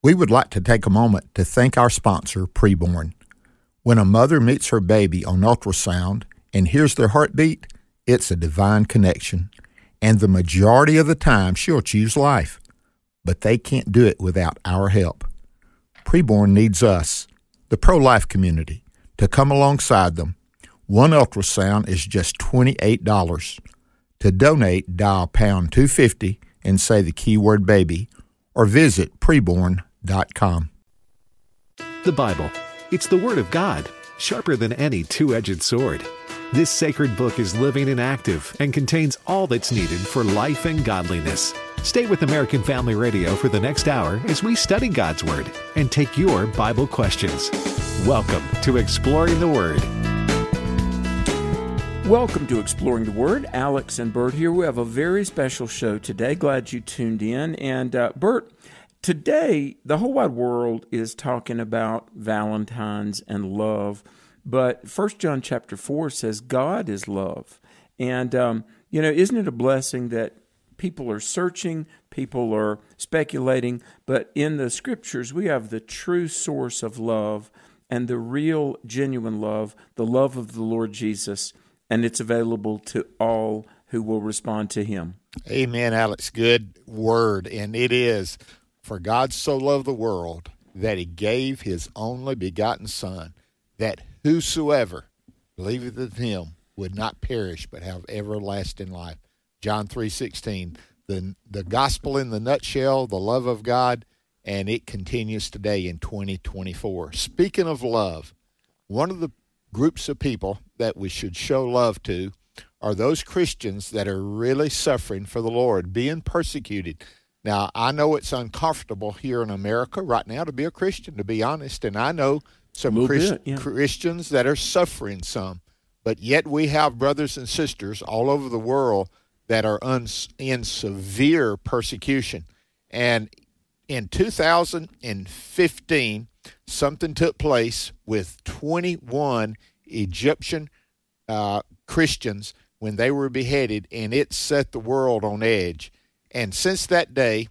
We would like to take a moment to thank our sponsor, Preborn. When a mother meets her baby on ultrasound and hears their heartbeat, it's a divine connection. And the majority of the time, she'll choose life. But they can't do it without our help. Preborn needs us, the pro life community, to come alongside them. One ultrasound is just $28. To donate, dial pound 250 and say the keyword baby or visit preborn.com. The Bible. It's the Word of God, sharper than any two edged sword. This sacred book is living and active and contains all that's needed for life and godliness. Stay with American Family Radio for the next hour as we study God's Word and take your Bible questions. Welcome to Exploring the Word. Welcome to Exploring the Word. Alex and Bert here. We have a very special show today. Glad you tuned in. And uh, Bert, today the whole wide world is talking about Valentine's and love. But First John chapter four says God is love, and um, you know, isn't it a blessing that people are searching, people are speculating, but in the scriptures we have the true source of love and the real, genuine love, the love of the Lord Jesus, and it's available to all who will respond to Him. Amen, Alex. Good word, and it is. For God so loved the world that He gave His only begotten Son, that whosoever believeth in him would not perish but have everlasting life. John 3:16. The the gospel in the nutshell, the love of God, and it continues today in 2024. Speaking of love, one of the groups of people that we should show love to are those Christians that are really suffering for the Lord, being persecuted. Now, I know it's uncomfortable here in America right now to be a Christian, to be honest, and I know some Christ, bit, yeah. Christians that are suffering some, but yet we have brothers and sisters all over the world that are un, in severe persecution. And in 2015, something took place with 21 Egyptian uh, Christians when they were beheaded, and it set the world on edge. And since that day,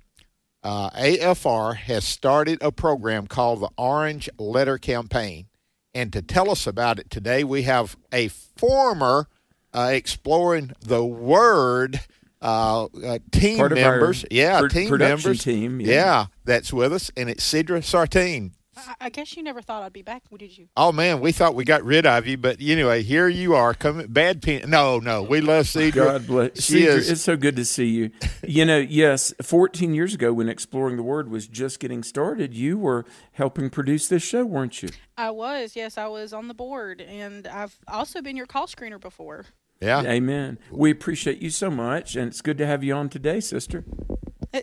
uh, AFR has started a program called the Orange Letter Campaign. And to tell us about it today, we have a former uh, Exploring the Word uh, uh team members. yeah, team members. Team, yeah. yeah. that's with us. And it's Cedra Sartin. I guess you never thought I'd be back, did you? Oh man, we thought we got rid of you, but anyway, here you are. Coming bad pen. No, no, we love Cedra. God bless. She Cedra, is. It's so good to see you. You know, yes, 14 years ago when Exploring the Word was just getting started, you were helping produce this show, weren't you? I was. Yes, I was on the board, and I've also been your call screener before. Yeah. Amen. We appreciate you so much, and it's good to have you on today, sister.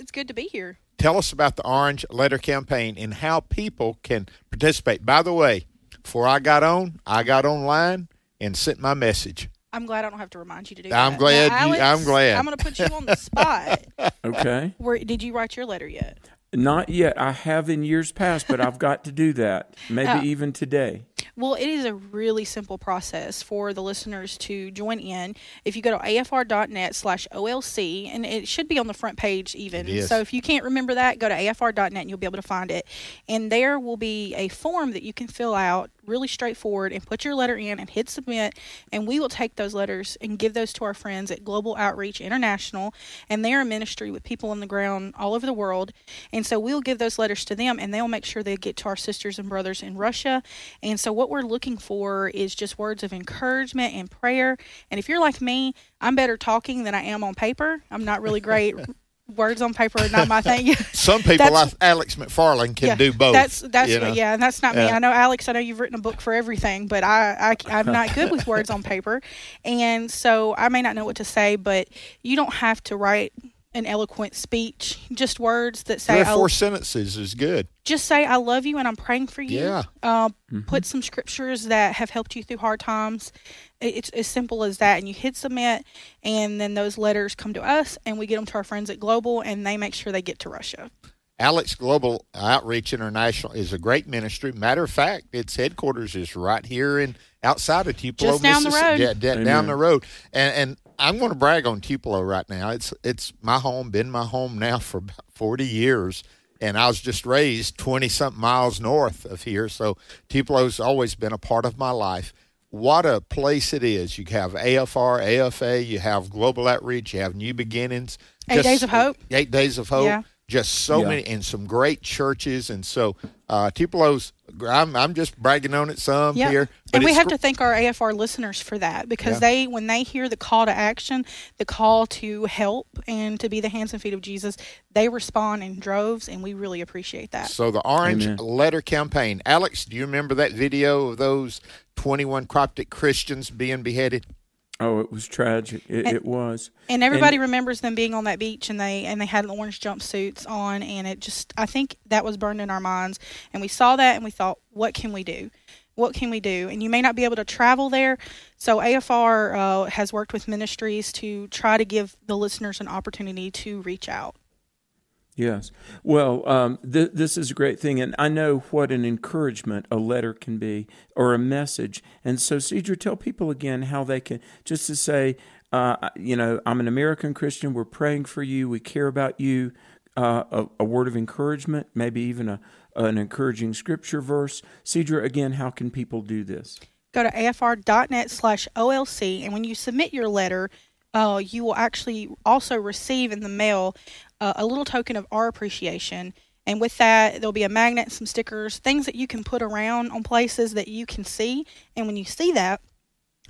It's good to be here. Tell us about the Orange Letter Campaign and how people can participate. By the way, before I got on, I got online and sent my message. I'm glad I don't have to remind you to do I'm that. glad. Now, Alex, you, I'm glad. I'm going to put you on the spot. okay. Where did you write your letter yet? Not yet. I have in years past, but I've got to do that. Maybe uh, even today. Well, it is a really simple process for the listeners to join in. If you go to afr.net slash OLC, and it should be on the front page even. So if you can't remember that, go to afr.net and you'll be able to find it. And there will be a form that you can fill out really straightforward and put your letter in and hit submit and we will take those letters and give those to our friends at global outreach international and they're a ministry with people on the ground all over the world and so we'll give those letters to them and they'll make sure they get to our sisters and brothers in russia and so what we're looking for is just words of encouragement and prayer and if you're like me i'm better talking than i am on paper i'm not really great words on paper are not my thing. Some people like Alex McFarland can yeah, do both. That's that's you know? yeah, and that's not yeah. me. I know Alex. I know you've written a book for everything, but I, I I'm not good with words on paper, and so I may not know what to say. But you don't have to write an eloquent speech, just words that say Three or four sentences is good. Just say I love you and I'm praying for you. Yeah. Uh, mm-hmm. Put some scriptures that have helped you through hard times. It's as simple as that, and you hit submit, and then those letters come to us, and we get them to our friends at Global, and they make sure they get to Russia. Alex Global Outreach International is a great ministry. Matter of fact, its headquarters is right here in outside of Tupelo, Just down the road. Yeah, down the road. And, and I'm going to brag on Tupelo right now. It's it's my home, been my home now for about 40 years, and I was just raised 20 something miles north of here. So Tupelo's always been a part of my life. What a place it is. You have AFR, AFA, you have Global Outreach, you have New Beginnings. Eight Days of Hope. Eight Days of Hope. Yeah. Just so Yeah. many, and some great churches. And so uh, Tupelo's, I'm, I'm just bragging on it some Yeah. here. but and we have to thank our AFR listeners for that because Yeah. they, when they hear the call to action, the call to help and to be the hands and feet of Jesus, they respond in droves, and we really appreciate that. So the Orange Amen. Letter Campaign. Alex, do you remember that video of those 21 Coptic Christians being beheaded? Oh, it was tragic. It, it was. And everybody remembers them being on that beach, and they and they had orange jumpsuits on, and it just I think that was burned in our minds, and we saw that, and we thought, what can we do? What can we do? And you may not be able to travel there, so AFR uh, has worked with ministries to try to give the listeners an opportunity to reach out. Yes. Well, um, th- this is a great thing, and I know what an encouragement a letter can be or a message. And so, Cedra, tell people again how they can just to say, uh, you know, I'm an American Christian. We're praying for you. We care about you. Uh, a, a word of encouragement, maybe even a an encouraging scripture verse. Cedra, again, how can people do this? go to afr.net slash olc and when you submit your letter uh, you will actually also receive in the mail uh, a little token of our appreciation and with that there'll be a magnet some stickers things that you can put around on places that you can see and when you see that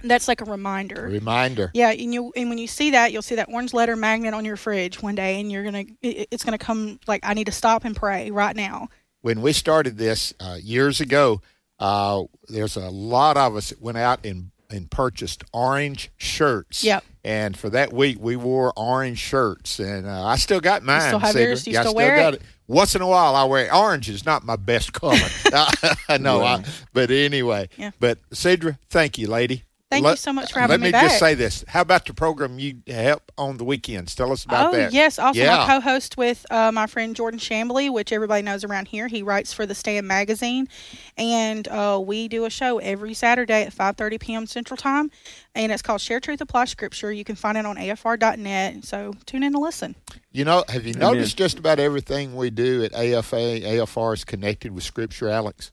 that's like a reminder Reminder. yeah, and you and when you see that, you'll see that orange letter magnet on your fridge one day, and you're gonna it, it's gonna come like I need to stop and pray right now. When we started this uh, years ago, uh, there's a lot of us that went out and, and purchased orange shirts. Yep. And for that week, we wore orange shirts, and uh, I still got mine. still have yours? Do you yeah, I still still wear got it? it. Once in a while, I wear it. orange. Is not my best color. I know, Wow. I, but anyway. Yeah. But Cedra, thank you, lady. Thank you so much for having me. let me me back. just say this: How about the program you help on the weekends? Tell us about oh that. yes, also yeah. my co-host with uh, my friend Jordan Shambly, which everybody knows around here. He writes for the Stand magazine, and uh, we do a show every Saturday at 5:30 p.m. Central Time, and it's called Share Truth Apply Scripture. You can find it on AFR.net. So tune in to listen. You know, have you Amen. noticed just about everything we do at AFA, AFR is connected with Scripture, Alex?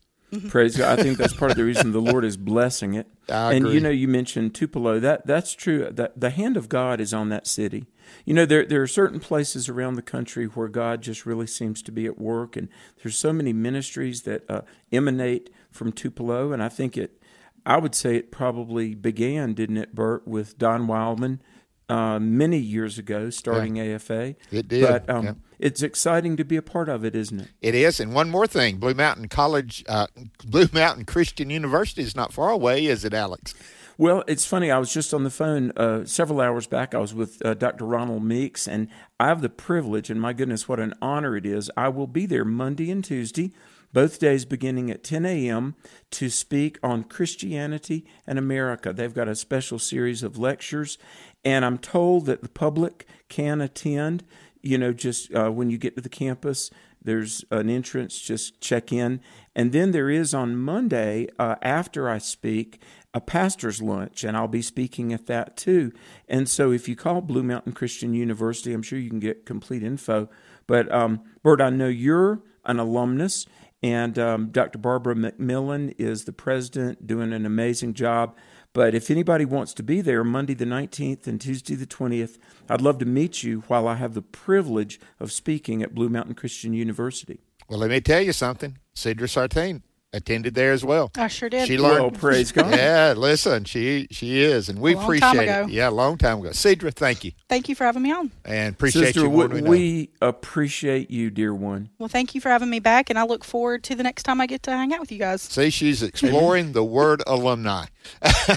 Praise God. I think that's part of the reason the Lord is blessing it. I and agree. you know, you mentioned Tupelo. That that's true. That the hand of God is on that city. You know, there there are certain places around the country where God just really seems to be at work, and there's so many ministries that uh, emanate from Tupelo. And I think it, I would say it probably began, didn't it, Bert, with Don Wildmon uh, many years ago, starting AFA. It did, But um, yeah. it's exciting to be a part of it, isn't it? It is. And one more thing Blue Mountain College, uh, Blue Mountain Christian University is not far away, is it, Alex? Well, it's funny. I was just on the phone uh, several hours back. I was with uh, Dr. Ronald Meeks, and I have the privilege, and my goodness, what an honor it is. I will be there Monday and Tuesday, both days beginning at 10 a.m., to speak on Christianity and America. They've got a special series of lectures, and I'm told that the public can attend. You know, just uh, when you get to the campus, there's an entrance, just check in. And then there is on Monday, uh, after I speak, a pastor's lunch, and I'll be speaking at that too. And so if you call Blue Mountain Christian University, I'm sure you can get complete info. But, um, Bert, I know you're an alumnus, and um, Dr. Barbara McMillin is the president, doing an amazing job. But if anybody wants to be there Monday the 19th and Tuesday the 20th, I'd love to meet you while I have the privilege of speaking at Blue Mountain Christian University. Well, let me tell you something. Cedra Sartin attended there as well. I sure did. She Well, learned. praise God. Yeah, listen, she she is, and we A long appreciate time it. Yeah, a long time ago. Cedra, thank you, Thank you for having me on. and appreciate Sister, you. more we, we we appreciate you, dear one. Well, thank you for having me back, and I look forward to the next time I get to hang out with you guys. See, she's exploring the word alumni.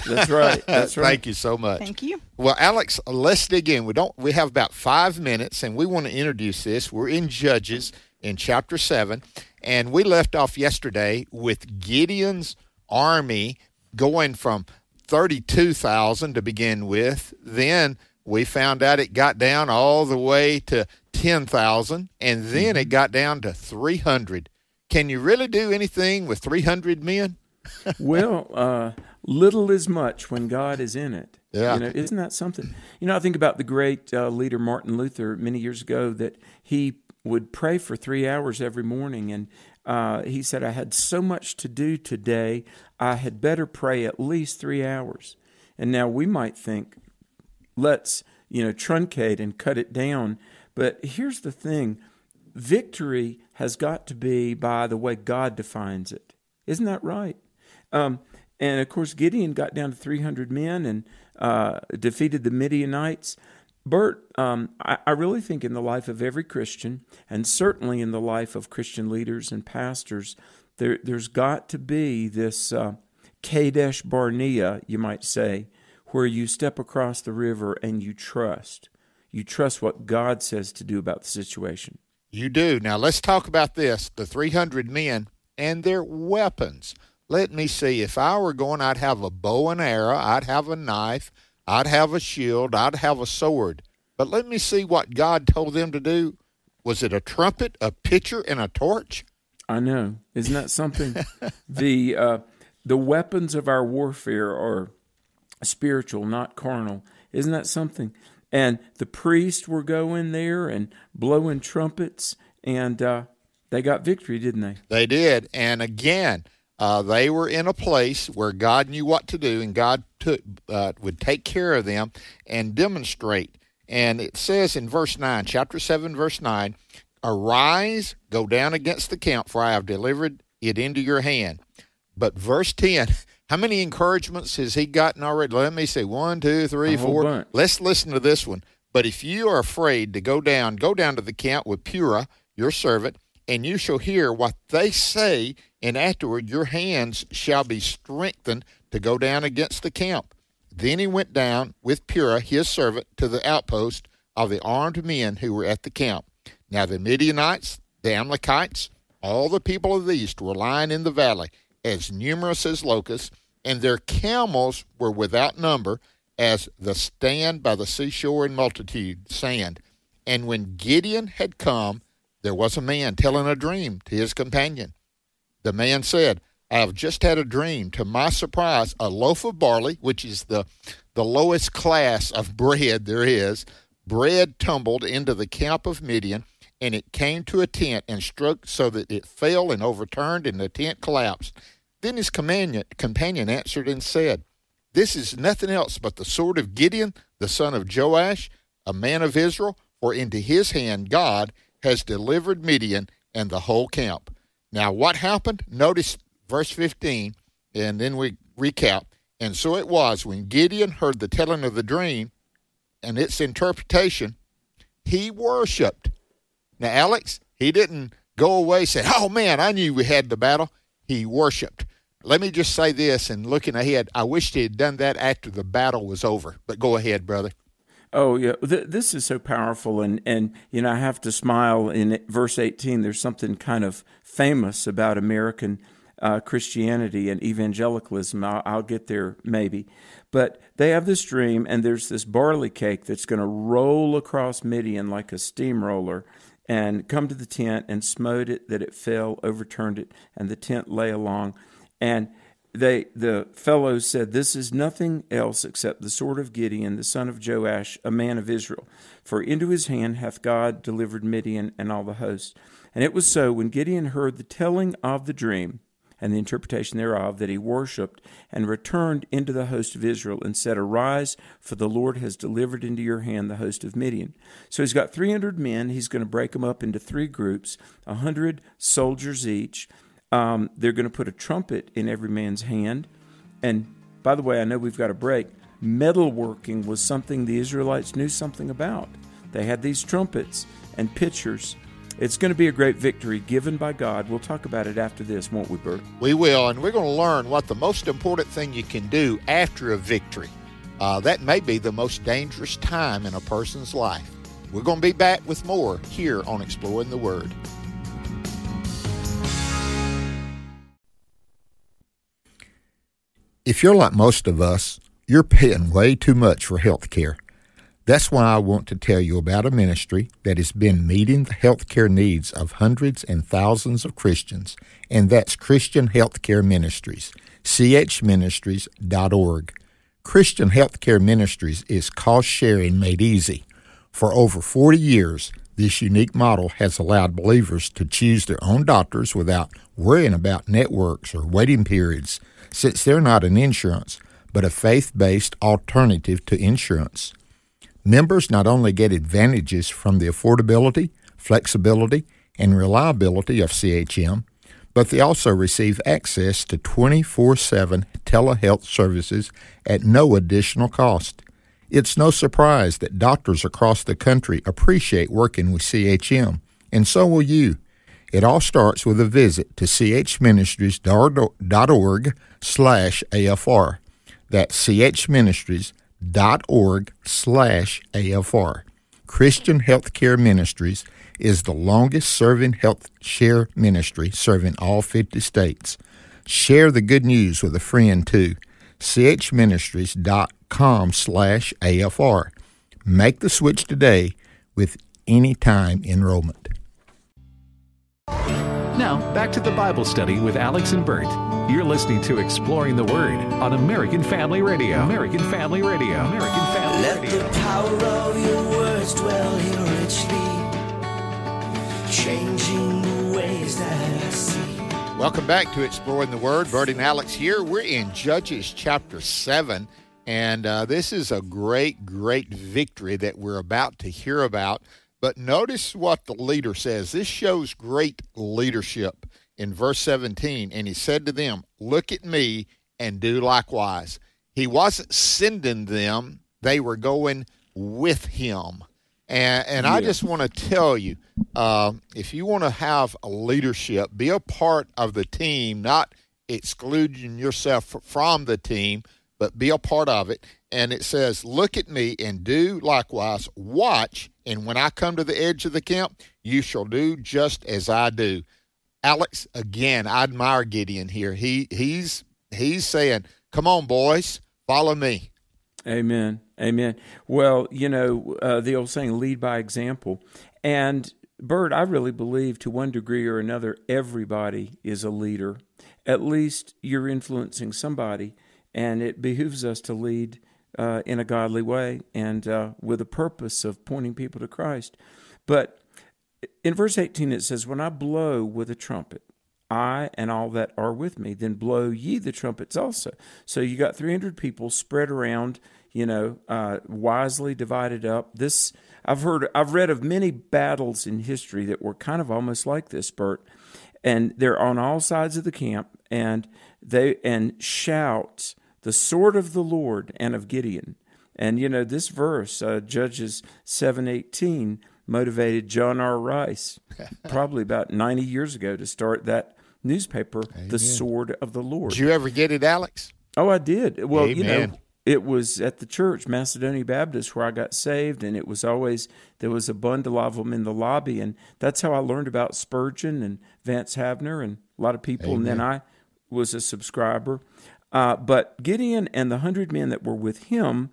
That's right. That's right. Thank you so much. Thank you. Well, Alex, let's dig in. We don't. We have about five minutes, and we want to introduce this. We're in Judges in chapter seven, and we left off yesterday with Gideon's army going from thirty-two thousand to begin with. Then we found out it got down all the way to ten thousand, and then it got down to three hundred. Can you really do anything with three hundred men? well, uh, little is much when God is in it. Yeah. You know, isn't that something? You know, I think about the great uh, leader Martin Luther many years ago that he would pray for three hours every morning. And uh, he said, I had so much to do today, I had better pray at least three hours. And now we might think, let's, you know, truncate and cut it down. But here's the thing victory has got to be by the way God defines it. Isn't that right? Um, and of course, Gideon got down to 300 men and uh, defeated the Midianites. Bert, um, I, I, really think in the life of every Christian, and certainly in the life of Christian leaders and pastors, there, has got to be this uh, Kadesh Barnea, you might say, where you step across the river and you trust. You trust what God says to do about the situation. You do. Now let's talk about this the 300 men and their weapons. Let me see. If I were going, I'd have a bow and arrow, I'd have a knife, I'd have a shield, I'd have a sword. But let me see what God told them to do. Was it a trumpet, a pitcher, and a torch? I know. Isn't that something? the uh, the weapons of our warfare are spiritual, not carnal. Isn't that something? And the priests were going there and blowing trumpets, and uh, they got victory, didn't they? They did. And again, uh, they were in a place where God knew what to do, and God took, uh, would take care of them and demonstrate. And it says in verse 9, chapter 7, verse 9, Arise, go down against the camp, for I have delivered it into your hand. But verse 10, how many encouragements has he gotten already? Let me see. One, two, three, four. Let's listen to this one. But if you are afraid to go down, go down to the camp with Purah, your servant, and you shall hear what they say, and afterward your hands shall be strengthened to go down against the camp. Then he went down with Purah, his servant, to the outpost of the armed men who were at the camp. Now the Midianites, the Amalekites, all the people of the east were lying in the valley, as numerous as locusts, and their camels were without number, as the stand by the seashore in multitude, sand. And when Gideon had come, there was a man telling a dream to his companion. The man said, I have just had a dream. To my surprise, a loaf of barley, which is the, the lowest class of bread there is, bread tumbled into the camp of Midian, and it came to a tent and struck so that it fell and overturned, and the tent collapsed. Then his companion, companion answered and said, This is nothing else but the sword of Gideon, the son of Joash, a man of Israel, for into his hand God has delivered Midian and the whole camp. Now, what happened? Notice verse 15, and then we recap. And so it was when Gideon heard the telling of the dream and its interpretation, he worshiped. Now, Alex, he didn't go away and say, Oh man, I knew we had the battle. He worshiped. Let me just say this and looking ahead, I wished he had done that after the battle was over. But go ahead, brother. Oh yeah, Th- this is so powerful, and and you know I have to smile in verse eighteen. There's something kind of famous about American uh, Christianity and evangelicalism. I'll, I'll get there maybe, but they have this dream, and there's this barley cake that's going to roll across Midian like a steamroller, and come to the tent and smote it that it fell, overturned it, and the tent lay along, and they the fellows said, This is nothing else except the sword of Gideon, the son of Joash, a man of Israel. For into his hand hath God delivered Midian and all the host. And it was so when Gideon heard the telling of the dream and the interpretation thereof that he worshipped and returned into the host of Israel and said, Arise, for the Lord has delivered into your hand the host of Midian. So he's got 300 men. He's going to break them up into three groups, a 100 soldiers each. Um, they're going to put a trumpet in every man's hand. And by the way, I know we've got a break. Metalworking was something the Israelites knew something about. They had these trumpets and pitchers. It's going to be a great victory given by God. We'll talk about it after this, won't we, Bert? We will, and we're going to learn what the most important thing you can do after a victory. Uh, that may be the most dangerous time in a person's life. We're going to be back with more here on Exploring the Word. If you're like most of us, you're paying way too much for health care. That's why I want to tell you about a ministry that has been meeting the health care needs of hundreds and thousands of Christians, and that's Christian Healthcare Ministries, chministries.org. Christian Healthcare Ministries is cost sharing made easy. For over 40 years, This unique model has allowed believers to choose their own doctors without worrying about networks or waiting periods, since they're not an insurance, but a faith based alternative to insurance. Members not only get advantages from the affordability, flexibility, and reliability of CHM, but they also receive access to 24 7 telehealth services at no additional cost. It's no surprise that doctors across the country appreciate working with CHM, and so will you. It all starts with a visit to chministries.org slash AFR. That's chministries.org slash AFR. Christian Healthcare Ministries is the longest serving health share ministry serving all 50 states. Share the good news with a friend too. chministries.com slash AFR. Make the switch today with any time enrollment. Now, back to the Bible study with Alex and Bert. You're listening to Exploring the Word on American Family Radio. American Family Radio. American Family Let Radio. the power of your words dwell here richly, changing the ways that I see. Welcome back to Exploring the Word. Bert and Alex here. We're in Judges chapter 7, and uh, this is a great, great victory that we're about to hear about. But notice what the leader says. This shows great leadership in verse 17. And he said to them, Look at me and do likewise. He wasn't sending them, they were going with him. And, and I just want to tell you uh, if you want to have a leadership, be a part of the team, not excluding yourself from the team, but be a part of it. And it says, Look at me and do likewise. Watch, and when I come to the edge of the camp, you shall do just as I do. Alex, again, I admire Gideon here. He he's he's saying, Come on, boys, follow me. Amen. Amen. Well, you know, uh, the old saying, lead by example. And, Bert, I really believe to one degree or another, everybody is a leader. At least you're influencing somebody, and it behooves us to lead uh, in a godly way and uh, with a purpose of pointing people to Christ. But in verse 18, it says, When I blow with a trumpet, I and all that are with me, then blow ye the trumpets also. So you got 300 people spread around, you know, uh, wisely divided up. This I've heard, I've read of many battles in history that were kind of almost like this, Bert, and they're on all sides of the camp, and they and shout the sword of the Lord and of Gideon. And you know this verse, uh, Judges seven eighteen, motivated John R. Rice, probably about ninety years ago, to start that newspaper, The Sword of the Lord. Did you ever get it, Alex? Oh, I did. Well, you know, it was at the church, Macedonia Baptist, where I got saved, and it was always there was a bundle of them in the lobby, and that's how I learned about Spurgeon and Vance Havner and a lot of people. And then I was a subscriber. Uh, but Gideon and the hundred men that were with him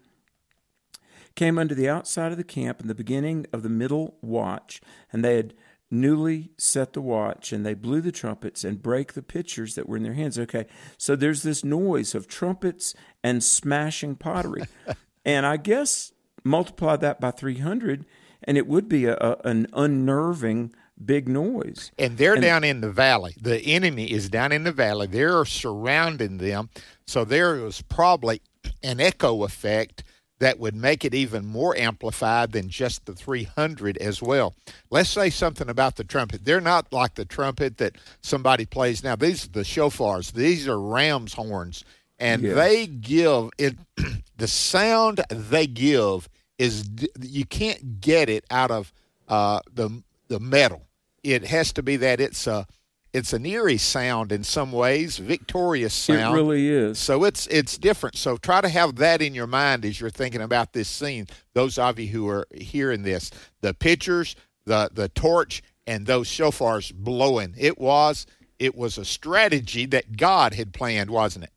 came unto the outside of the camp in the beginning of the middle watch, and they had newly set the watch, and they blew the trumpets and brake the pitchers that were in their hands. Okay, so there's this noise of trumpets and smashing pottery, and I guess multiply that by 300, and it would be a, a, an unnerving big noise. And they're down in the valley. The enemy is down in the valley. They're surrounding them. So there was probably an echo effect that would make it even more amplified than just the 300 as well. Let's say something about the trumpet. They're not like the trumpet that somebody plays now. These are the shofars. These are ram's horns. And Yes. they give it the sound they give is you can't get it out of uh, the the metal. It has to be that it's a it's an eerie sound in some ways, victorious sound. It really is. So it's it's different. So try to have that in your mind as you're thinking about this scene. Those of you who are hearing this, the pitchers, the the torch, and those shofars blowing. It was it was a strategy that God had planned, wasn't it?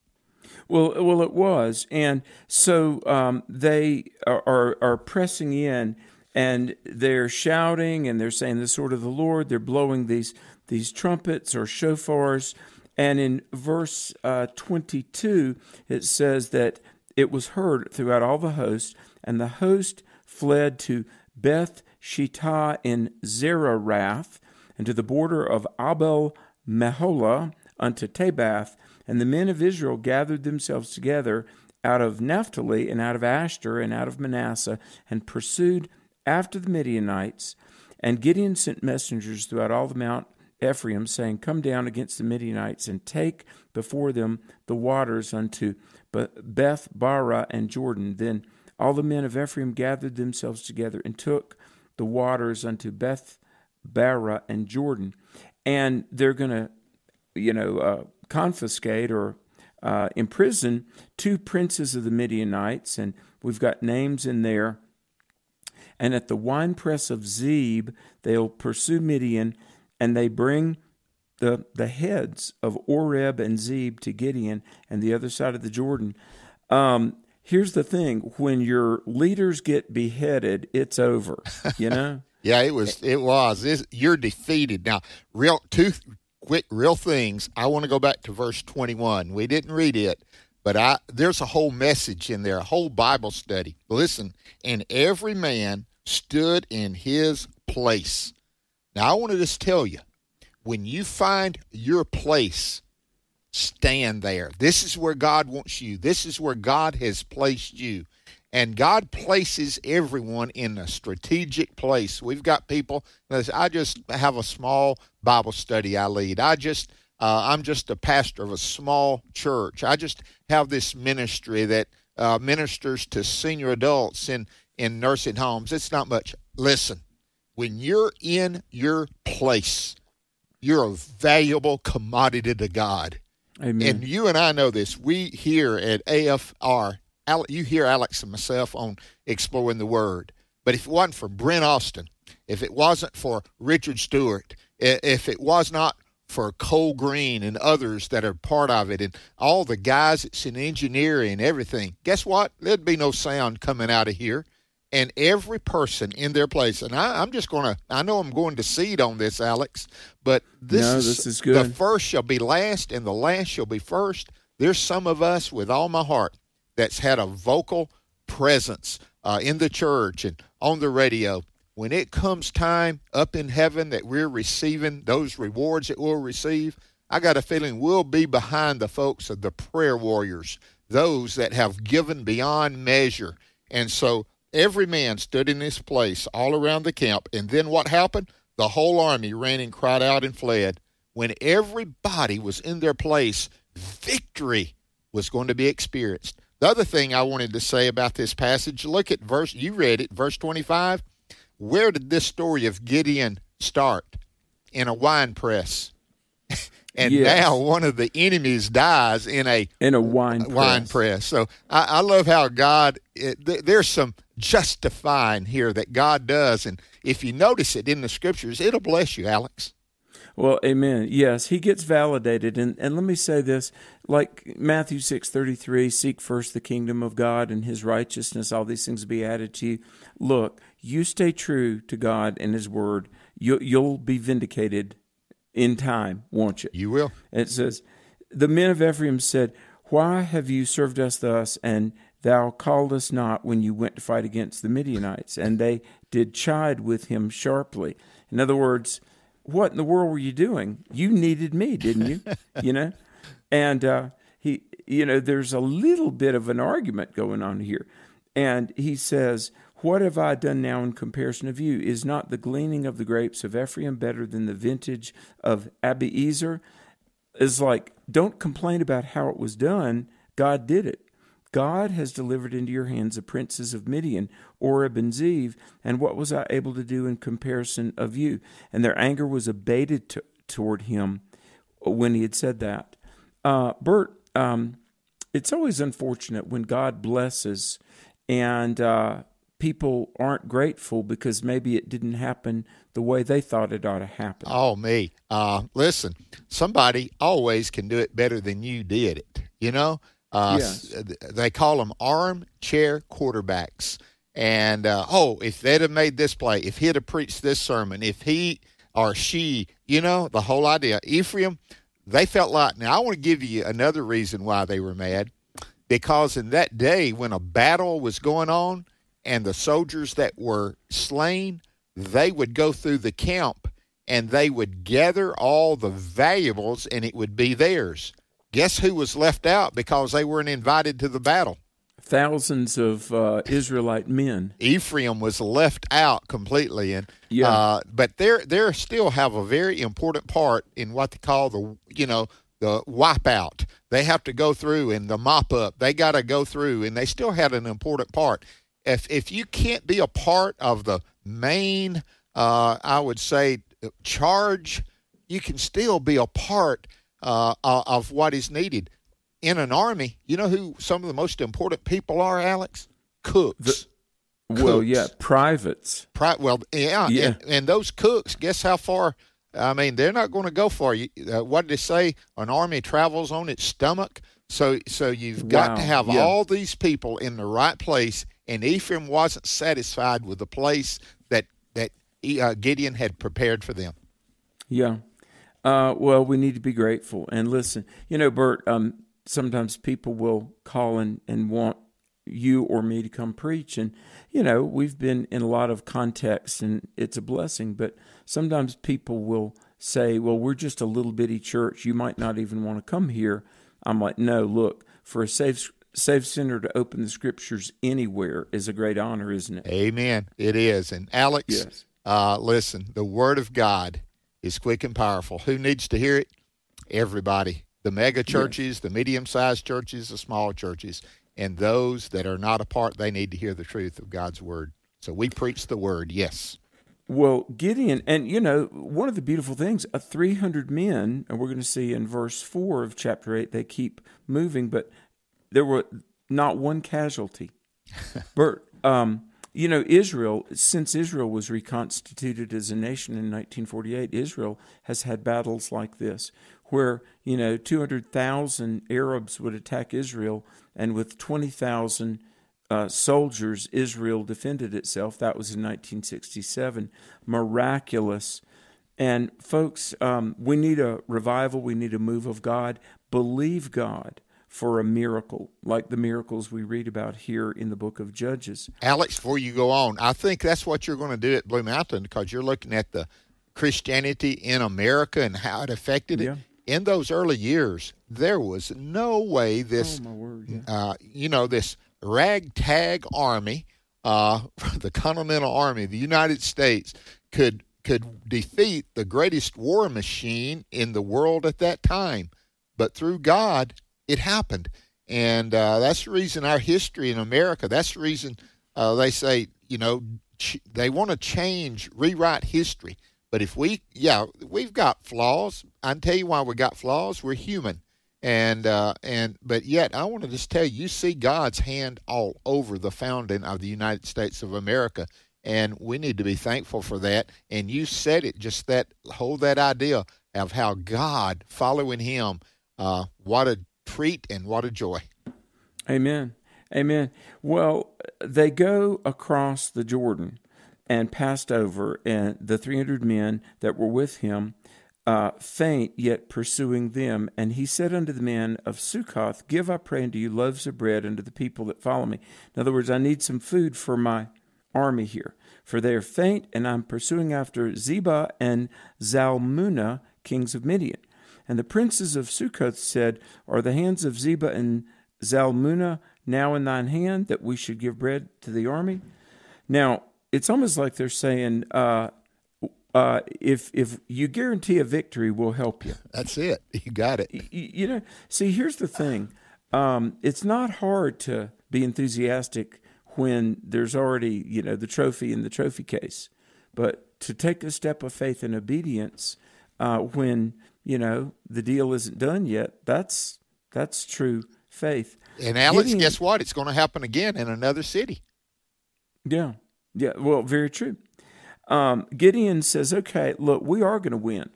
Well, well, it was, and so um, they are, are are pressing in, and they're shouting, and they're saying the sword of the Lord. They're blowing these these trumpets or shofars, and in verse uh, twenty two it says that it was heard throughout all the host, and the host fled to Beth Shittah in Zererath, and to the border of Abel Meholah unto Tabbath. And the men of Israel gathered themselves together out of Naphtali and out of Asher and out of Manasseh, and pursued after the Midianites. And Gideon sent messengers throughout all the Mount Ephraim, saying, Come down against the Midianites and take before them the waters unto Beth Barah and Jordan. Then all the men of Ephraim gathered themselves together and took the waters unto Beth Barah and Jordan. And they're going to, you know, uh, confiscate or uh, imprison two princes of the Midianites. And we've got names in there. And at the winepress of Zeeb, they'll pursue Midian and they bring the, the heads of Oreb and Zeeb to Gideon and the other side of the Jordan. Um, here's the thing when your leaders get beheaded, it's over, you know? yeah, it was, it was. It's, you're defeated. Now, real, two quick, real things. I want to go back to verse 21. We didn't read it, but I, there's a whole message in there, a whole Bible study. Listen, and every man stood in his place. Now, I want to just tell you when you find your place, stand there. This is where God wants you. This is where God has placed you. And God places everyone in a strategic place. We've got people. I just have a small Bible study I lead. I just uh, I'm just a pastor of a small church. I just have this ministry that uh, ministers to senior adults in in nursing homes. It's not much. Listen, when you're in your place, you're a valuable commodity to God. Amen. And you and I know this. We here at AFR, you hear Alex and myself on Exploring the Word. But if it wasn't for Brent Austin, if it wasn't for Richard Stewart, if it was not for Cole Green and others that are part of it, and all the guys that's in engineering and everything, guess what? There'd be no sound coming out of here and every person in their place. And I, am just going to, I know I'm going to seed on this, Alex, but this, no, is, this is good. The first shall be last, and the last shall be first. There's some of us with all my heart that's had a vocal presence uh, in the church and on the radio. When it comes time up in heaven that we're receiving those rewards that we'll receive, I got a feeling we'll be behind the folks of the prayer warriors, those that have given beyond measure. And so Every man stood in his place all around the camp. And then what happened? The whole army ran and cried out and fled. When everybody was in their place, victory was going to be experienced. The other thing I wanted to say about this passage, look at verse, you read it, verse 25. Where did this story of Gideon start? In a wine press. and yes. now one of the enemies dies in a in a wine press. wine press. So I, I love how God. It, th- there's some justifying here that God does, and if you notice it in the scriptures, it'll bless you, Alex. Well, amen. Yes, he gets validated. And, and let me say this like Matthew six thirty three, seek first the kingdom of God and his righteousness, all these things will be added to you. Look, you stay true to God and his word, you, you'll be vindicated in time, won't you? You will. It says, The men of Ephraim said, Why have you served us thus? And thou called us not when you went to fight against the Midianites. And they did chide with him sharply. In other words, what in the world were you doing? You needed me, didn't you? you know? And uh, he, you know, there's a little bit of an argument going on here. And he says, what have I done now in comparison of you? Is not the gleaning of the grapes of Ephraim better than the vintage of Abiezer? Is like, don't complain about how it was done. God did it. God has delivered into your hands the princes of Midian, Oreb and Zeeb, and what was I able to do in comparison of you? And their anger was abated to, toward him when he had said that. Uh, Bert, um, it's always unfortunate when God blesses and uh, people aren't grateful because maybe it didn't happen the way they thought it ought to happen. Oh, me. Uh, listen, somebody always can do it better than you did it. You know, uh, yes. they call them armchair quarterbacks. And uh, oh, if they'd have made this play, if he'd have preached this sermon, if he or she, you know, the whole idea. Ephraim, they felt like. Now, I want to give you another reason why they were mad. Because in that day, when a battle was going on, and the soldiers that were slain they would go through the camp and they would gather all the valuables and it would be theirs. Guess who was left out because they weren't invited to the battle? Thousands of uh, Israelite men. Ephraim was left out completely, and Yeah. uh, but they they still have a very important part in what they call the you know the wipeout. They have to go through and the mop up. They got to go through, and they still had an important part. If if you can't be a part of the main, uh, I would say charge, you can still be a part uh, of what is needed in an army. You know who some of the most important people are, Alex? Cooks. Well, Cooks. yeah, privates. Pri- well, yeah, Yeah. And, and those cooks, guess how far? I mean, they're not going to go far. You, uh, what did they say? An army travels on its stomach. So, so you've got Wow, to have yeah. all these people in the right place. And Ephraim wasn't satisfied with the place that that uh, Gideon had prepared for them. Yeah. Uh, well, we need to be grateful and listen. You know, Bert, um, sometimes people will call and, and want you or me to come preach. And, you know, we've been in a lot of contexts and it's a blessing. But sometimes people will say, well, we're just a little bitty church. You might not even want to come here. I'm like, no, look, for a safe, safe center to open the scriptures anywhere is a great honor, isn't it? Amen. It is. And Alex, Yes. uh, listen, the Word of God is quick and powerful. Who needs to hear it? Everybody. The mega churches, the medium sized churches, the small churches, and those that are not a part, they need to hear the truth of God's Word. So we preach the Word, yes. Well, Gideon, and you know, one of the beautiful things, a 300 men, and we're going to see in verse 4 of chapter 8, they keep moving, but there were not one casualty. Bert, um, you know, Israel, since Israel was reconstituted as a nation in 1948, Israel has had battles like this, where, you know, 200,000 Arabs would attack Israel, and with 20,000 uh, soldiers, Israel defended itself. That was in 1967. Miraculous. And folks, um, we need a revival. We need a move of God. Believe God for a miracle, like the miracles we read about here in the book of Judges. Alex, before you go on, I think that's what you're going to do at Blue Mountain because you're looking at the Christianity in America and how it affected it. Yeah. In those early years, there was no way this Oh, word. Yeah. uh, you know, this ragtag army, uh, the Continental Army of the United States, could could defeat the greatest war machine in the world at that time. But through God, it happened, and uh, that's the reason our history in America. That's the reason uh, they say, you know, ch- they want to change, rewrite history. But if we, yeah, we've got flaws. I can tell you why we got flaws. We're human and uh, and but yet I want to just tell you, you see God's hand all over the founding of the United States of America, and we need to be thankful for that. And you said it, just that hold that idea of how God following Him, uh, what a treat and what a joy. Amen. Amen. Well, they go across the Jordan and passed over, and the 300 men that were with him uh, faint, yet pursuing them. And he said unto the men of Succoth, Give, I pray unto you, loaves of bread unto the people that follow me. In other words, I need some food for my army here, for they are faint, and I'm pursuing after Zebah and Zalmunna, kings of Midian. And the princes of Succoth said, Are the hands of Zebah and Zalmunna now in thine hand, that we should give bread to the army? Now, it's almost like they're saying, uh, uh, if if you guarantee a victory, we'll help you. That's it. You got it. Y- you know, see, here's the thing. Um, it's not hard to be enthusiastic when there's already, you know, the trophy in the trophy case. But to take a step of faith and obedience uh, when, you know, the deal isn't done yet, that's that's true faith. And Alex, Gideon- guess what? It's going to happen again in another city. Yeah. Yeah. Well, very true. Um, Gideon says, okay, look, we are going to win.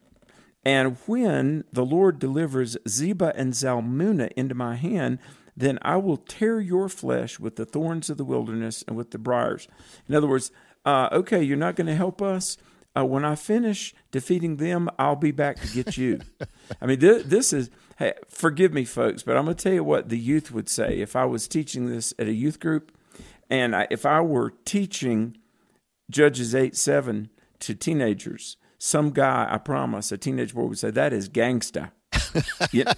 And when the Lord delivers Zebah and Zalmunna into my hand, then I will tear your flesh with the thorns of the wilderness and with the briars. In other words, uh, okay, you're not going to help us. Uh, when I finish defeating them, I'll be back to get you. I mean, this, this is, hey, forgive me, folks, but I'm going to tell you what the youth would say if I was teaching this at a youth group and I, if I were teaching Judges 8 7 to teenagers. Some guy, I promise, a teenage boy would say, That is gangsta. yeah.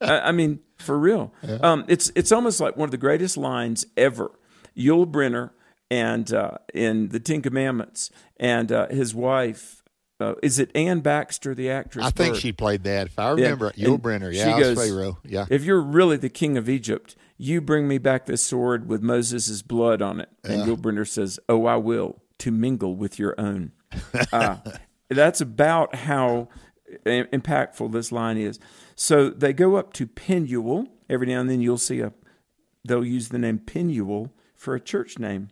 I, I, mean, for real. Yeah. Um, it's, it's almost like one of the greatest lines ever. Yul Brynner and uh, in the Ten Commandments, and uh, his wife. Uh, is it Anne Baxter, the actress? I think Bert? she played that. If I remember, yeah. Yul Brynner. Yeah, she goes, Pharaoh. Yeah. If you're really the king of Egypt, you bring me back this sword with Moses' blood on it. And yeah. Yul Brynner says, "Oh, I will to mingle with your own." Uh, that's about how impactful this line is. So they go up to Penuel. Every now and then you'll see a, they'll use the name Penuel for a church name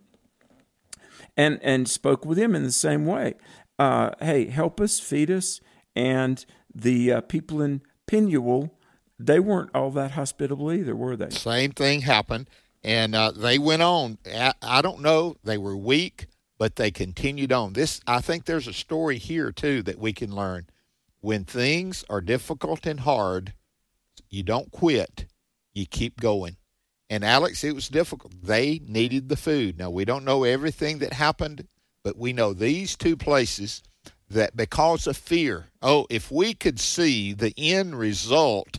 and and spoke with him in the same way. Uh, hey, help us, feed us, and the uh, people in Penuel, they weren't all that hospitable either, were they? Same thing happened, and uh, they went on. I, I don't know; they were weak, but they continued on. This, I think, there's a story here too that we can learn. When things are difficult and hard, you don't quit; you keep going. And Alex, it was difficult. They needed the food. Now, we don't know everything that happened, but we know these two places that because of fear, oh, if we could see the end result,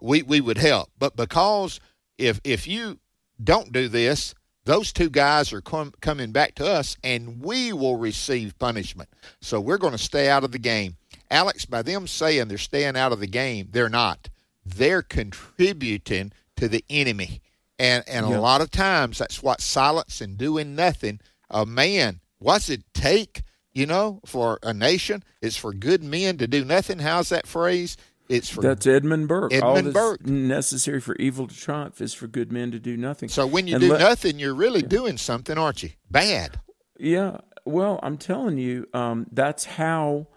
we, we would help. But because if if you don't do this, those two guys are com- coming back to us and we will receive punishment. So we're going to stay out of the game. Alex, by them saying they're staying out of the game, they're not. They're contributing to the enemy. And and yep. a lot of times that's what silence and doing nothing. A man, what's it take, you know, for a nation? It's for good men to do nothing. How's that phrase? It's for that's Edmund Burke. Edmund All Burke. Necessary for evil to triumph is for good men to do nothing. So when you and do le- nothing, you're really yeah. doing something, aren't you? Bad. Yeah. Well, I'm telling you, um, that's how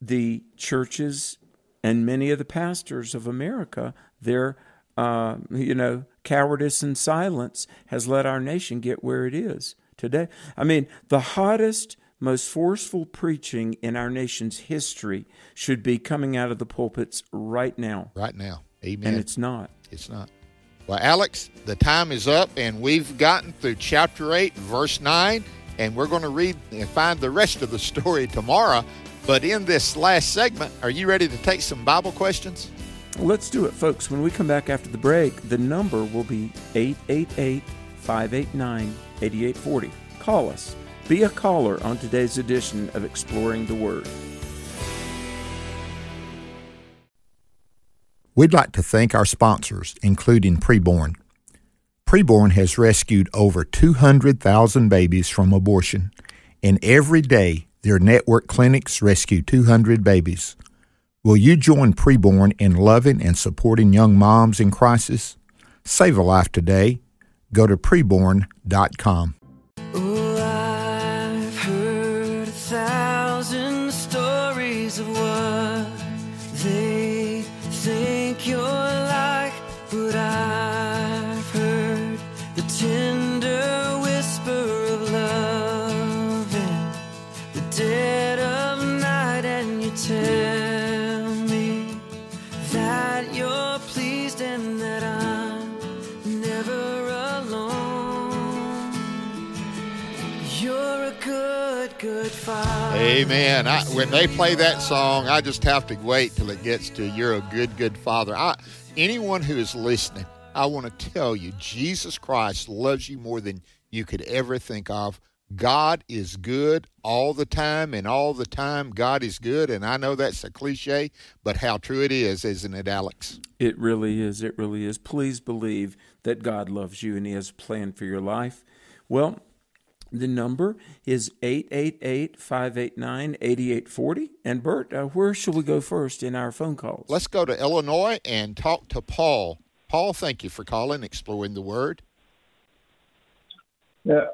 the churches and many of the pastors of America they're uh, you know, cowardice and silence has let our nation get where it is today. I mean, the hottest, most forceful preaching in our nation's history should be coming out of the pulpits right now. Right now. Amen. And it's not. It's not. Well, Alex, the time is up, and we've gotten through chapter 8, verse 9, and we're going to read and find the rest of the story tomorrow. But in this last segment, are you ready to take some Bible questions? Let's do it, folks. When we come back after the break, the number will be 888 589 8840. Call us. Be a caller on today's edition of Exploring the Word. We'd like to thank our sponsors, including Preborn. Preborn has rescued over 200,000 babies from abortion, and every day their network clinics rescue 200 babies. Will you join Preborn in loving and supporting young moms in crisis? Save a life today. Go to preborn.com. Amen. I, when they play that song, I just have to wait till it gets to "You're a good, good Father." I, anyone who is listening, I want to tell you, Jesus Christ loves you more than you could ever think of. God is good all the time, and all the time, God is good. And I know that's a cliche, but how true it is, isn't it, Alex? It really is. It really is. Please believe that God loves you and He has a plan for your life. Well, the number is 888 589 8840. And Bert, uh, where shall we go first in our phone calls? Let's go to Illinois and talk to Paul. Paul, thank you for calling, exploring the word. Yeah,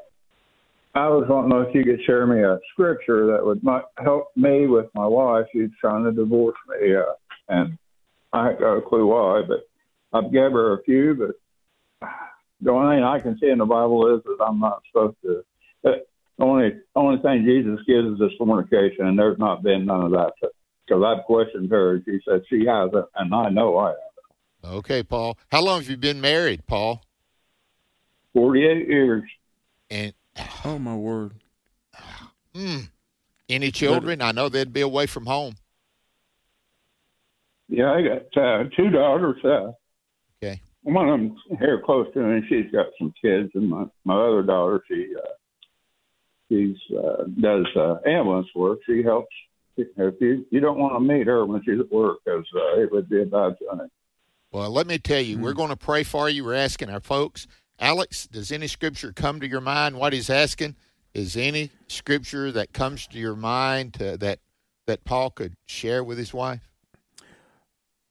I was wanting to know if you could share me a scripture that would help me with my wife She's trying to divorce me. Uh, and I ain't got a clue why, but I've gave her a few, but the only thing I can see in the Bible is that I'm not supposed to the only only thing Jesus gives is fornication, and there's not been none of that. Because I've questioned her, she said she hasn't, and I know I haven't. Okay, Paul. How long have you been married, Paul? Forty-eight years. And oh my word! Mm. Any children? I know they'd be away from home. Yeah, I got uh, two daughters. Uh, okay. One of them's here close to me. She's got some kids, and my my other daughter, she uh, she's uh, does uh, ambulance work. She helps. If you you don't want to meet her when she's at work, because uh, it would be a bad thing. Well, let me tell you, mm-hmm. we're going to pray for you. We're asking our folks. Alex, does any scripture come to your mind? What he's asking is any scripture that comes to your mind to, that that Paul could share with his wife.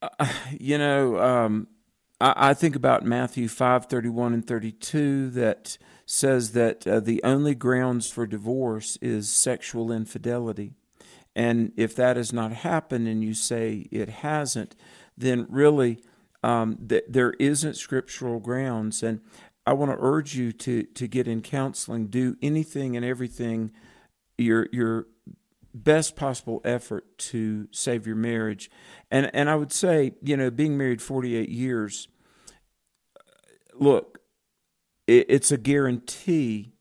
Uh, you know, um, I, I, think about Matthew five thirty one and thirty two that says that uh, the only grounds for divorce is sexual infidelity. And if that has not happened and you say it hasn't, then really um, th- there isn't scriptural grounds. And I want to urge you to, to get in counseling, do anything and everything your, your best possible effort to save your marriage. And, and I would say, you know, being married 48 years, look, it, it's a guarantee,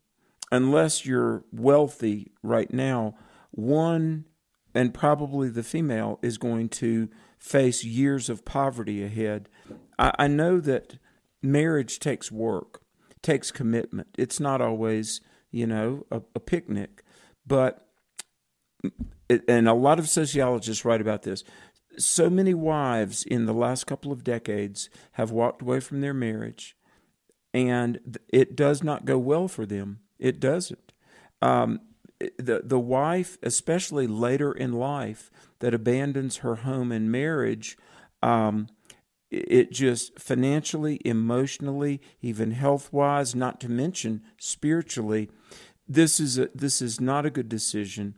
unless you're wealthy right now, one and probably the female is going to face years of poverty ahead. I, I know that marriage takes work, takes commitment. It's not always, you know, a, a picnic, but and a lot of sociologists write about this. So many wives in the last couple of decades have walked away from their marriage, and it does not go well for them. It doesn't. Um, the the wife, especially later in life, that abandons her home and marriage, um, it just financially, emotionally, even health wise, not to mention spiritually, this is a, this is not a good decision.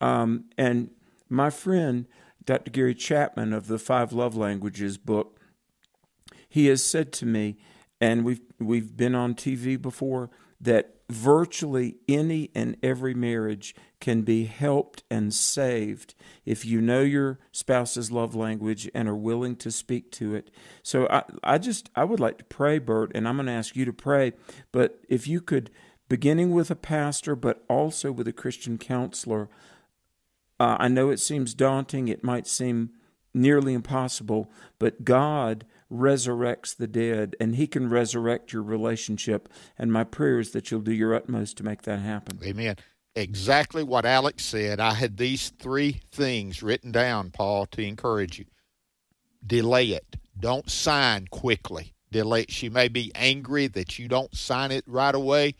Um, and my friend, Dr. Gary Chapman of the Five Love Languages book, he has said to me, and we've we've been on TV before that virtually any and every marriage can be helped and saved if you know your spouse's love language and are willing to speak to it. So I, I just I would like to pray, Bert, and I'm going to ask you to pray. But if you could, beginning with a pastor, but also with a Christian counselor, uh, I know it seems daunting. It might seem nearly impossible, but God resurrects the dead, and He can resurrect your relationship. And my prayer is that you'll do your utmost to make that happen. Amen. Exactly what Alex said. I had these three things written down, Paul, to encourage you. Delay it. Don't sign quickly. Delay. She may be angry that you don't sign it right away,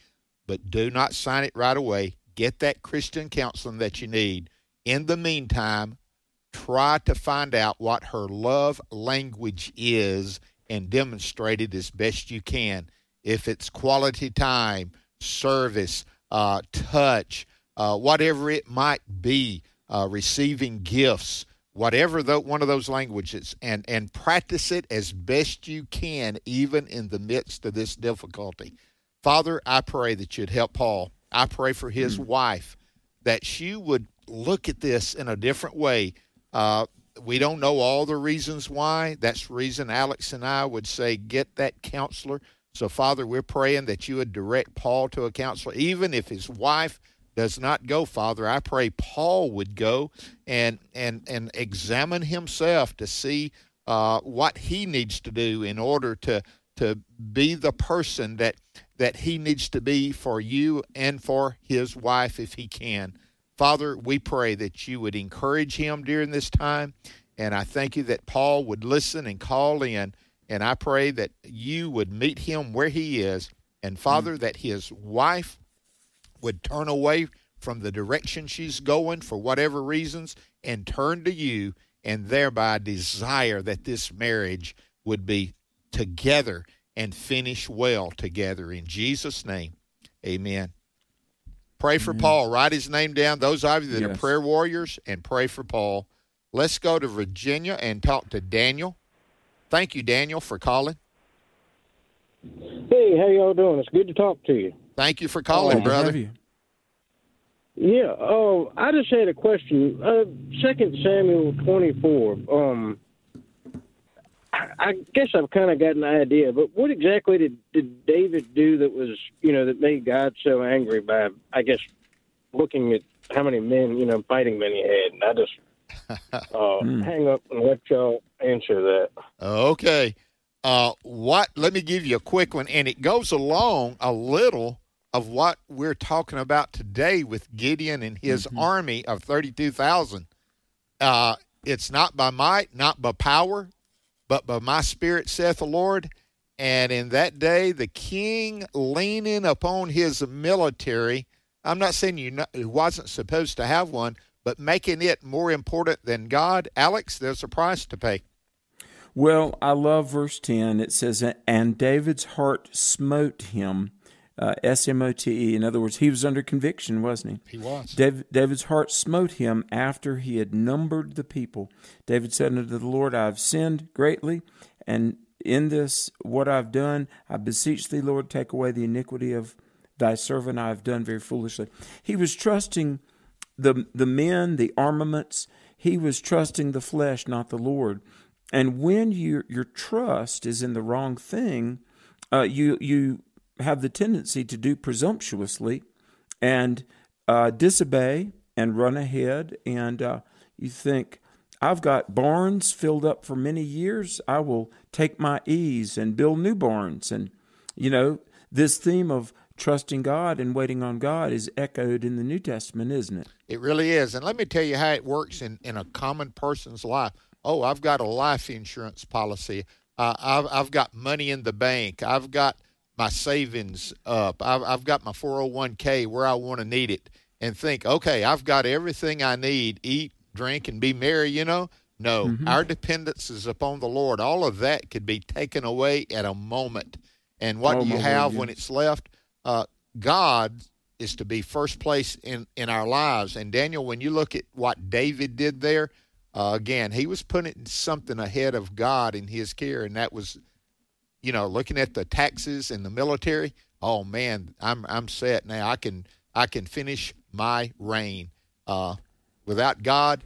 but do not sign it right away. Get that Christian counseling that you need. In the meantime, try to find out what her love language is and demonstrate it as best you can. If it's quality time, service, uh, touch, uh, whatever it might be, uh, receiving gifts, whatever the, one of those languages, and, and practice it as best you can, even in the midst of this difficulty. Father, I pray that you'd help Paul. I pray for his mm. wife that she would look at this in a different way uh, we don't know all the reasons why. That's the reason Alex and I would say get that counselor. So, Father, we're praying that you would direct Paul to a counselor, even if his wife does not go, Father. I pray Paul would go and and and examine himself to see uh, what he needs to do in order to to be the person that that he needs to be for you and for his wife if he can. Father, we pray that you would encourage him during this time. And I thank you that Paul would listen and call in. And I pray that you would meet him where he is. And Father, mm. that his wife would turn away from the direction she's going for whatever reasons and turn to you and thereby desire that this marriage would be together and finish well together. In Jesus' name, amen. Pray for mm-hmm. Paul. Write his name down. Those of you that yes. are prayer warriors, and pray for Paul. Let's go to Virginia and talk to Daniel. Thank you, Daniel, for calling. Hey, how y'all doing? It's good to talk to you. Thank you for calling, oh, brother. Yeah, oh, I just had a question. Uh, Second Samuel twenty four. Um, I guess I've kind of got an idea, but what exactly did, did David do that was, you know, that made God so angry by, I guess, looking at how many men, you know, fighting men he had, and I just uh, mm. hang up and let y'all answer that. Okay. Uh, what? Let me give you a quick one, and it goes along a little of what we're talking about today with Gideon and his mm-hmm. army of thirty-two thousand. Uh, it's not by might, not by power, but by my spirit, saith the Lord. And in that day, the king leaning upon his military. I'm not saying you not, wasn't supposed to have one, but making it more important than God. Alex, there's a price to pay. Well, I love verse 10. It says, And David's heart smote him. Uh, S M O T E. In other words, he was under conviction, wasn't he? He was. David, David's heart smote him after he had numbered the people. David said unto the Lord, I have sinned greatly, and in this what I've done, I beseech thee, Lord, take away the iniquity of thy servant. I have done very foolishly. He was trusting the the men, the armaments. He was trusting the flesh, not the Lord. And when your your trust is in the wrong thing, uh, you you have the tendency to do presumptuously and uh, disobey and run ahead, and uh, you think, I've got barns filled up for many years. I will take my ease and build new barns. And, you know, this theme of trusting God and waiting on God is echoed in the New Testament, isn't it? It really is. And let me tell you how it works in, in a common person's life oh, I've got a life insurance policy. Uh, I've, I've got money in the bank. I've got my savings up. I've, I've got my 401k where I want to need it. And think, okay, I've got everything I need eat, drink, and be merry, you know? No, mm-hmm. our dependence is upon the Lord. All of that could be taken away at a moment. And what oh, you have when it's left, uh, God is to be first place in, in our lives. And Daniel, when you look at what David did there, uh, again, he was putting something ahead of God in his care, and that was, you know, looking at the taxes and the military. Oh man, I'm I'm set now. I can I can finish my reign. Uh, without God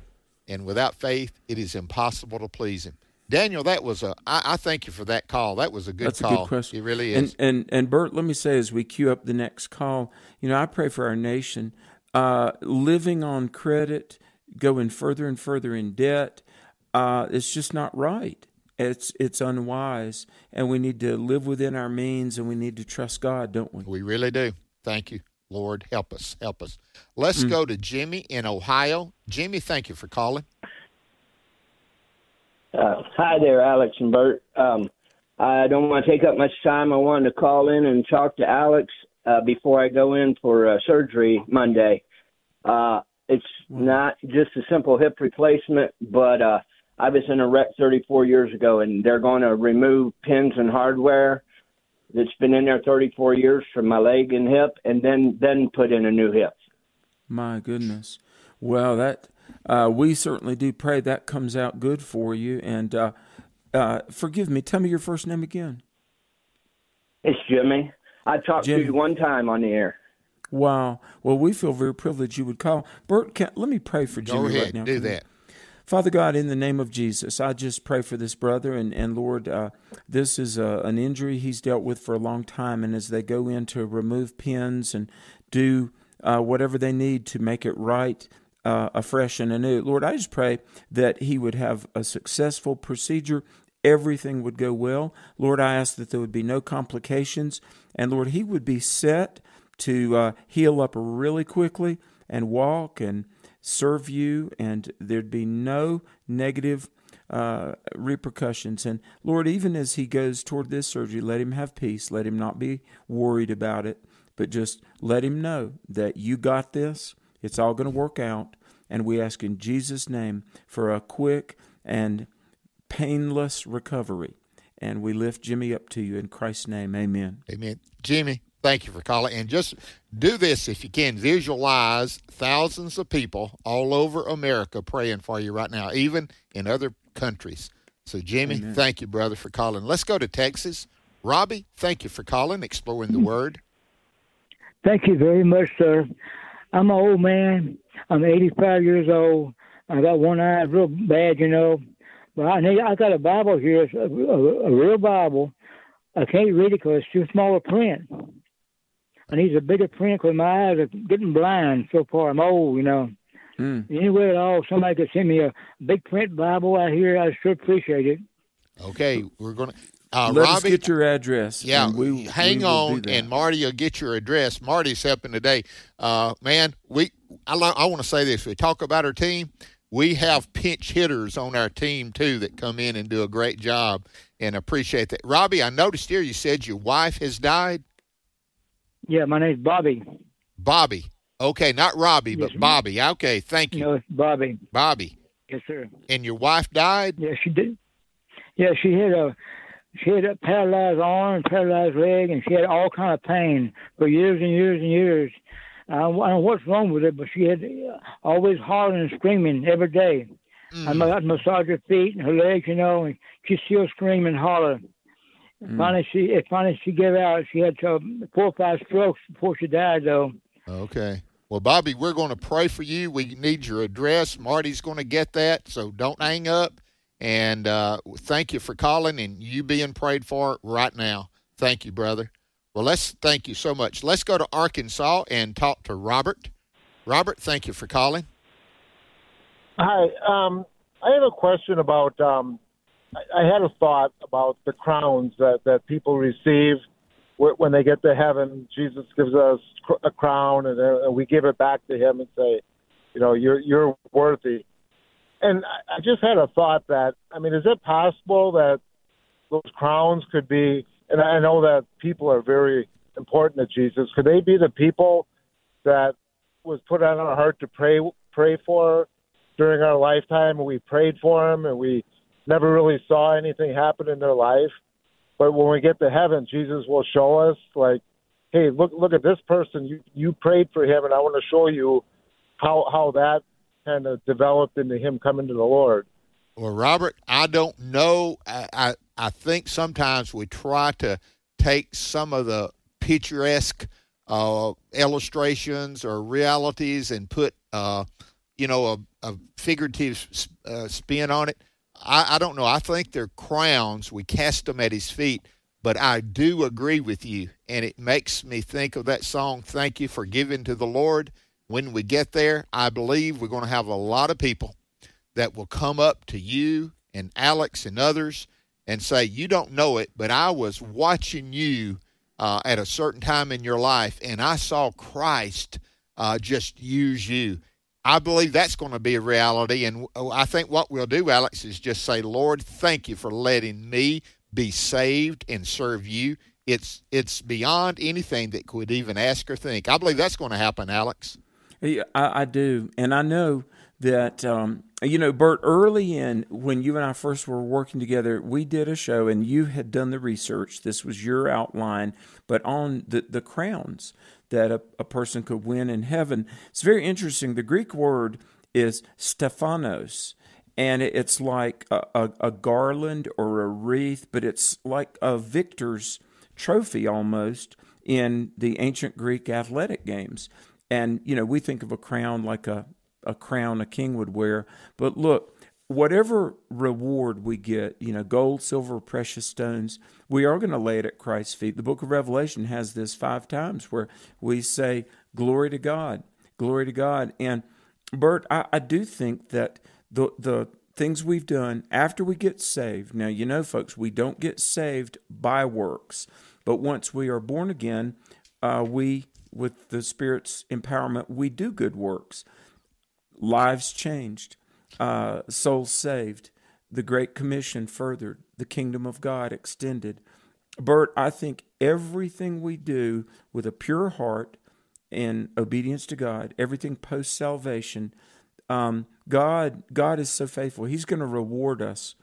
and without faith, it is impossible to please Him. Daniel, that was a. I, I thank you for that call. That was a good That's call. a good question. It really is. And, and and Bert, let me say as we queue up the next call, you know, I pray for our nation. Uh, living on credit going further and further in debt. Uh, it's just not right. It's it's unwise, and we need to live within our means, and we need to trust God, don't we? We really do. Thank you, Lord. Help us, help us. Let's mm. go to Jimmy in Ohio. Jimmy, thank you for calling. Uh, hi there, Alex and Bert. Um, I don't want to take up much time. I wanted to call in and talk to Alex uh, before I go in for uh, surgery Monday. Uh, it's not just a simple hip replacement, but uh, I was in a wreck 34 years ago, and they're going to remove pins and hardware that's been in there 34 years from my leg and hip, and then then put in a new hip. My goodness. Well, that uh, we certainly do pray that comes out good for you. And uh, uh, forgive me. Tell me your first name again. It's Jimmy. I talked Jimmy. to you one time on the air. Wow. Well, we feel very privileged you would call. Bert, can, let me pray for Jimmy Go ahead, right now. Do that. Father God, in the name of Jesus, I just pray for this brother. And, and Lord, uh, this is a, an injury he's dealt with for a long time. And as they go in to remove pins and do uh, whatever they need to make it right, uh, afresh and anew, Lord, I just pray that he would have a successful procedure. Everything would go well. Lord, I ask that there would be no complications. And Lord, he would be set to uh, heal up really quickly and walk and serve you, and there'd be no negative uh, repercussions. And Lord, even as he goes toward this surgery, let him have peace. Let him not be worried about it, but just let him know that you got this. It's all going to work out. And we ask in Jesus' name for a quick and painless recovery. And we lift Jimmy up to you in Christ's name. Amen. Amen. Jimmy, Thank you for calling. And just do this if you can. Visualize thousands of people all over America praying for you right now, even in other countries. So, Jimmy, Amen. thank you, brother, for calling. Let's go to Texas. Robbie, thank you for calling, exploring the Word. Thank you very much, sir. I'm an old man. I'm 85 years old. I got one eye real bad, you know. But I need, I got a Bible here, a, a, a real Bible. I can't read it because it's too small a print. I he's a bigger print because my eyes are getting blind so far. I'm old, you know. Mm. Anyway at all, somebody could send me a big print Bible out here, I sure appreciate it. Okay, we're going to. Uh, Let Robbie, us get your address. Yeah, and we, hang we on, and Marty will get your address. Marty's helping today. Uh, man, we I, lo- I want to say this. We talk about our team. We have pinch hitters on our team too that come in and do a great job, and appreciate that. Robbie, I noticed here you said your wife has died. Yeah, my name's Bobby. Bobby. Okay, not Robbie, Yes, but ma'am. Bobby. Okay, thank you, it's Bobby. Bobby. Yes, sir. And your wife died. Yeah, she did. Yeah, she had a she had a paralyzed arm, paralyzed leg, and she had all kind of pain for years and years and years. I don't know what's wrong with her, but she had uh, always hollering and screaming every day. I Mm. ma- massage her feet and her legs, you know, and she still scream and holler. Mm. Finally, she if finally she gave out. She had four or five strokes before she died, though. Okay. Well, Bobby, we're going to pray for you. We need your address. Marty's going to get that, so don't hang up. And uh, thank you for calling and you being prayed for right now. Thank you, brother. Well, let's thank you so much. Let's go to Arkansas and talk to Robert. Robert, thank you for calling. Hi. Um, I have a question about. Um, I, had a thought about the crowns that that people receive when they get to heaven. Jesus gives us a crown, and, uh, we give it back to Him and say, you know, you're you're worthy. And I, I just had a thought that I mean, is it possible that those crowns could be? And I know that people are very important to Jesus. Could they be the people that was put on our heart to pray pray for during our lifetime and we prayed for them and we never really saw anything happen in their life but when we get to heaven jesus will show us like hey look look at this person you you prayed for him and i want to show you how how that kind of developed into him coming to the lord Well, Robert, I don't know. I, I, I think sometimes we try to take some of the picturesque uh, illustrations or realities and put, uh, you know, a, a figurative uh, spin on it. I, I don't know. I think they're crowns. We cast them at his feet. But I do agree with you, and it makes me think of that song, Thank You for Giving to the Lord. When we get there, I believe we're going to have a lot of people that will come up to you and Alex and others and say, You don't know it, but I was watching you uh, at a certain time in your life, and I saw Christ uh, just use you. I believe that's going to be a reality. And I think what we'll do, Alex, is just say, Lord, thank you for letting me be saved and serve you. It's it's beyond anything that could even ask or think. I believe that's going to happen, Alex. Yeah, I, I do, and I know that um, you know, Bert. Early in when you and I first were working together, we did a show, and you had done the research. This was your outline, but on the the crowns that a, a person could win in heaven. It's very interesting. The Greek word is Stephanos, and it's like a, a, a garland or a wreath, but it's like a victor's trophy almost in the ancient Greek athletic games. And you know, we think of a crown like a a crown a king would wear, but look, whatever reward we get, you know, gold, silver, precious stones, we are going to lay it at Christ's feet. The book of Revelation has this five times where we say, Glory to God, glory to God. And Bert, I, I do think that the the things we've done after we get saved. Now, you know, folks, we don't get saved by works, but once we are born again, uh, we, with the Spirit's empowerment, we do good works. Lives changed, uh, souls saved, the Great Commission furthered, the kingdom of God extended. Bert, I think everything we do with a pure heart and obedience to God, everything post salvation, um, God, God is so faithful. He's going to reward us,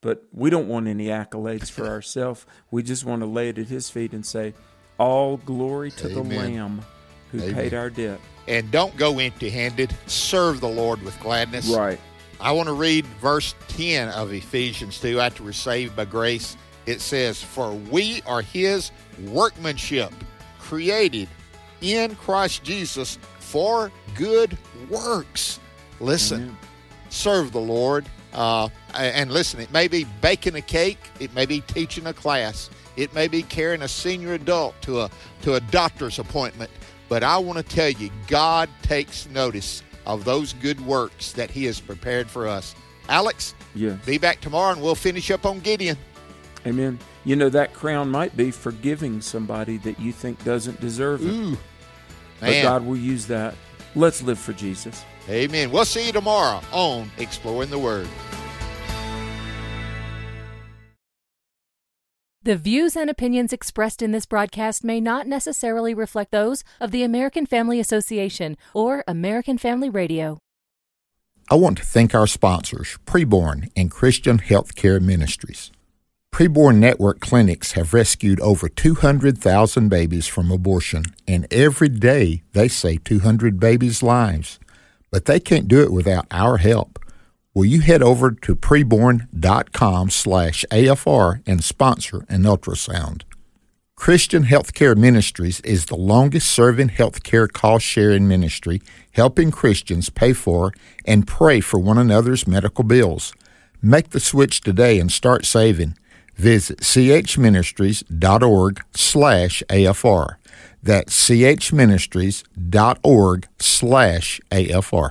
but we don't want any accolades for ourselves. We just want to lay it at His feet and say, "All glory to the Lamb who Amen. paid our debt." And don't go empty handed. Serve the Lord with gladness. Right. I want to read verse 10 of Ephesians 2 after we're saved by grace. It says, For we are his workmanship, created in Christ Jesus for good works. Listen, serve the Lord Uh, and listen, it may be baking a cake, it may be teaching a class, it may be carrying a senior adult to a to a doctor's appointment. But I want to tell you, God takes notice of those good works that He has prepared for us. Alex, be back tomorrow and we'll finish up on Gideon. Amen. You know, that crown might be forgiving somebody that you think doesn't deserve it. Ooh, but. God will use that. Let's live for Jesus. Amen. We'll see you tomorrow on Exploring the Word. The views and opinions expressed in this broadcast may not necessarily reflect those of the American Family Association or American Family Radio. I want to thank our sponsors, Preborn and Christian Healthcare Ministries. Preborn Network clinics have rescued over 200,000 babies from abortion, and every day they save 200 babies' lives. But they can't do it without our help. Will you head over to preborn.com slash AFR and sponsor an ultrasound? Christian Healthcare Ministries is the longest serving healthcare cost sharing ministry, helping Christians pay for and pray for one another's medical bills. Make the switch today and start saving. Visit chministries.org slash AFR. That's chministries.org slash AFR.